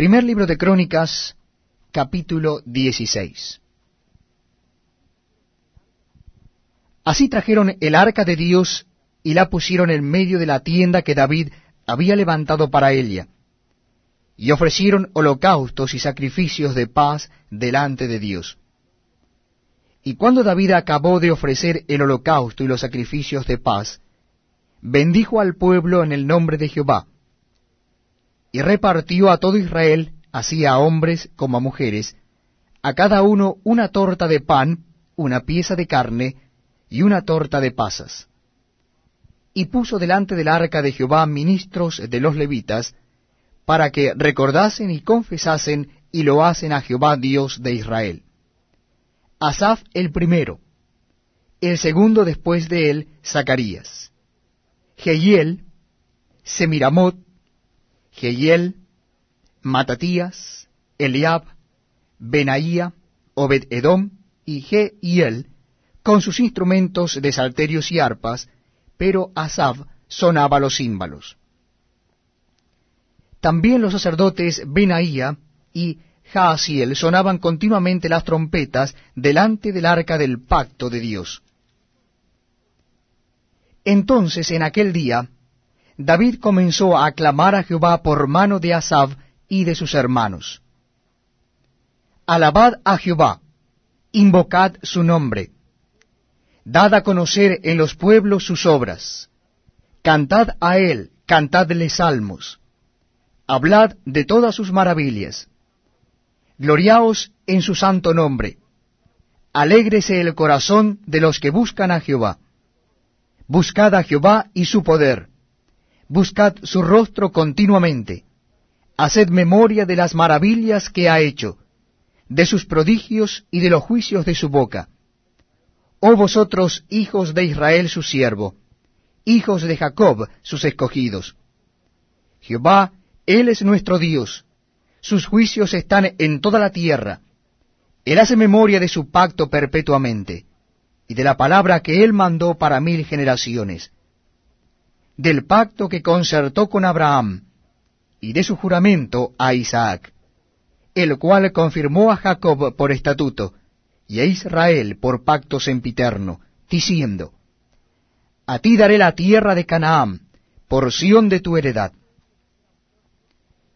Primer libro de Crónicas, capítulo 16. Así trajeron el arca de Dios y la pusieron en medio de la tienda que David había levantado para ella, y ofrecieron holocaustos y sacrificios de paz delante de Dios. Y cuando David acabó de ofrecer el holocausto y los sacrificios de paz, bendijo al pueblo en el nombre de Jehová, y repartió a todo Israel, así a hombres como a mujeres, a cada uno una torta de pan, una pieza de carne y una torta de pasas. Y puso delante del arca de Jehová ministros de los levitas, para que recordasen y confesasen y lo hacen a Jehová Dios de Israel. Asaf el primero, el segundo después de él, Zacarías. Jehiel, Semiramot, Jehiel, Matatías, Eliab, Benaía, Obed-Edom y Jehiel, con sus instrumentos de salterios y arpas, pero Asaf sonaba los címbalos. También los sacerdotes Benaía y Jaasiel sonaban continuamente las trompetas delante del arca del pacto de Dios. Entonces en aquel día David comenzó a aclamar a Jehová por mano de Asaf y de sus hermanos. Alabad a Jehová, invocad su nombre, dad a conocer en los pueblos sus obras, cantad a él, cantadle salmos, hablad de todas sus maravillas, gloriaos en su santo nombre, alégrese el corazón de los que buscan a Jehová, buscad a Jehová y su poder, buscad su rostro continuamente, haced memoria de las maravillas que ha hecho, de sus prodigios y de los juicios de su boca. Oh vosotros, hijos de Israel su siervo, hijos de Jacob sus escogidos. Jehová, Él es nuestro Dios, sus juicios están en toda la tierra. Él hace memoria de su pacto perpetuamente, y de la palabra que Él mandó para mil generaciones del pacto que concertó con Abraham, y de su juramento a Isaac, el cual confirmó a Jacob por estatuto, y a Israel por pacto sempiterno, diciendo, A ti daré la tierra de Canaán, porción de tu heredad.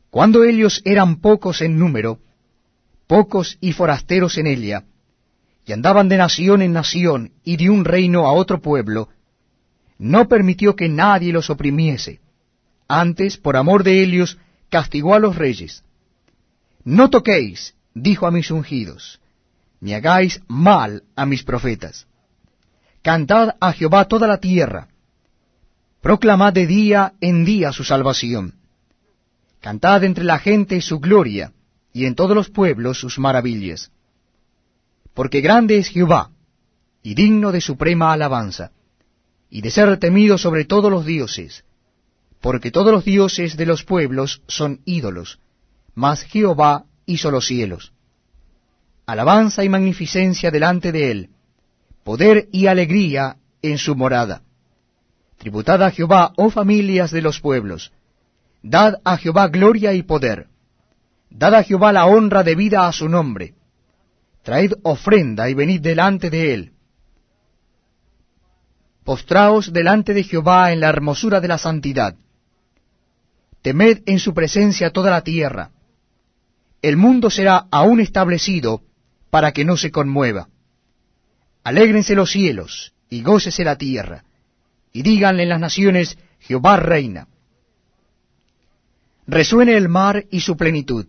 Cuando ellos eran pocos en número, pocos y forasteros en ella, y andaban de nación en nación y de un reino a otro pueblo, no permitió que nadie los oprimiese. Antes, por amor de ellos, castigó a los reyes. No toquéis, dijo a mis ungidos, ni hagáis mal a mis profetas. Cantad a Jehová toda la tierra. Proclamad de día en día su salvación. Cantad entre la gente su gloria, y en todos los pueblos sus maravillas. Porque grande es Jehová, y digno de suprema alabanza y de ser temido sobre todos los dioses, porque todos los dioses de los pueblos son ídolos, mas Jehová hizo los cielos. Alabanza y magnificencia delante de él, poder y alegría en su morada. Tributad a Jehová, oh familias de los pueblos, dad a Jehová gloria y poder, dad a Jehová la honra debida a su nombre, traed ofrenda y venid delante de él, Postraos delante de Jehová en la hermosura de la santidad. Temed en su presencia toda la tierra. El mundo será aún establecido para que no se conmueva. Alégrense los cielos y gócese la tierra, y díganle en las naciones, Jehová reina. Resuene el mar y su plenitud,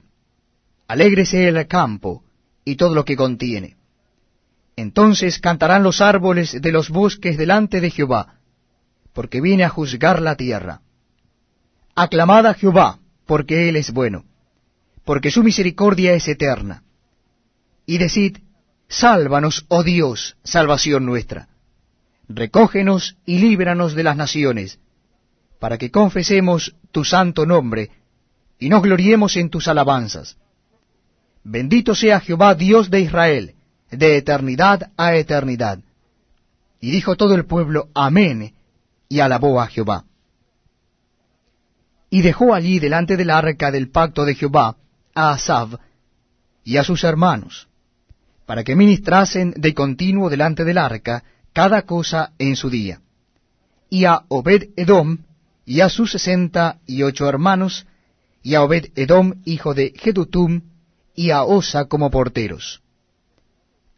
alégrese el campo y todo lo que contiene. Entonces cantarán los árboles de los bosques delante de Jehová, porque viene a juzgar la tierra. Aclamad a Jehová, porque Él es bueno, porque su misericordia es eterna. Y decid, Sálvanos, oh Dios, salvación nuestra. Recógenos y líbranos de las naciones, para que confesemos tu santo nombre y nos gloriemos en tus alabanzas. Bendito sea Jehová, Dios de Israel, de eternidad a eternidad. Y dijo todo el pueblo, Amén, y alabó a Jehová. Y dejó allí delante del arca del pacto de Jehová a Asab y a sus hermanos, para que ministrasen de continuo delante del arca cada cosa en su día, y a Obed Edom y a sus sesenta y ocho hermanos, y a Obed Edom hijo de Jedutum, y a Osa como porteros.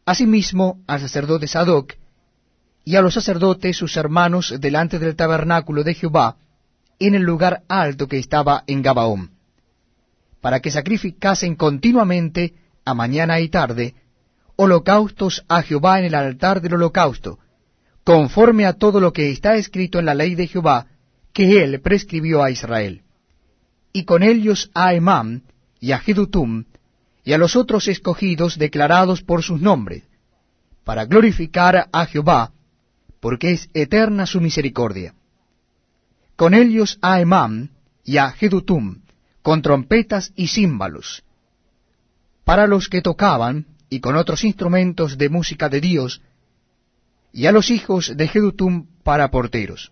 Asimismo al sacerdote Sadoc, y a los sacerdotes sus hermanos delante del tabernáculo de Jehová, en el lugar alto que estaba en Gabaón, para que sacrificasen continuamente a mañana y tarde holocaustos a Jehová en el altar del holocausto, conforme a todo lo que está escrito en la ley de Jehová, que él prescribió a Israel. Y con ellos a Emam y a Jedutum, y a los otros escogidos declarados por sus nombres, para glorificar a Jehová, porque es eterna su misericordia. Con ellos a Emam y a Jedutum, con trompetas y címbalos, para los que tocaban, y con otros instrumentos de música de Dios, y a los hijos de Jedutum para porteros.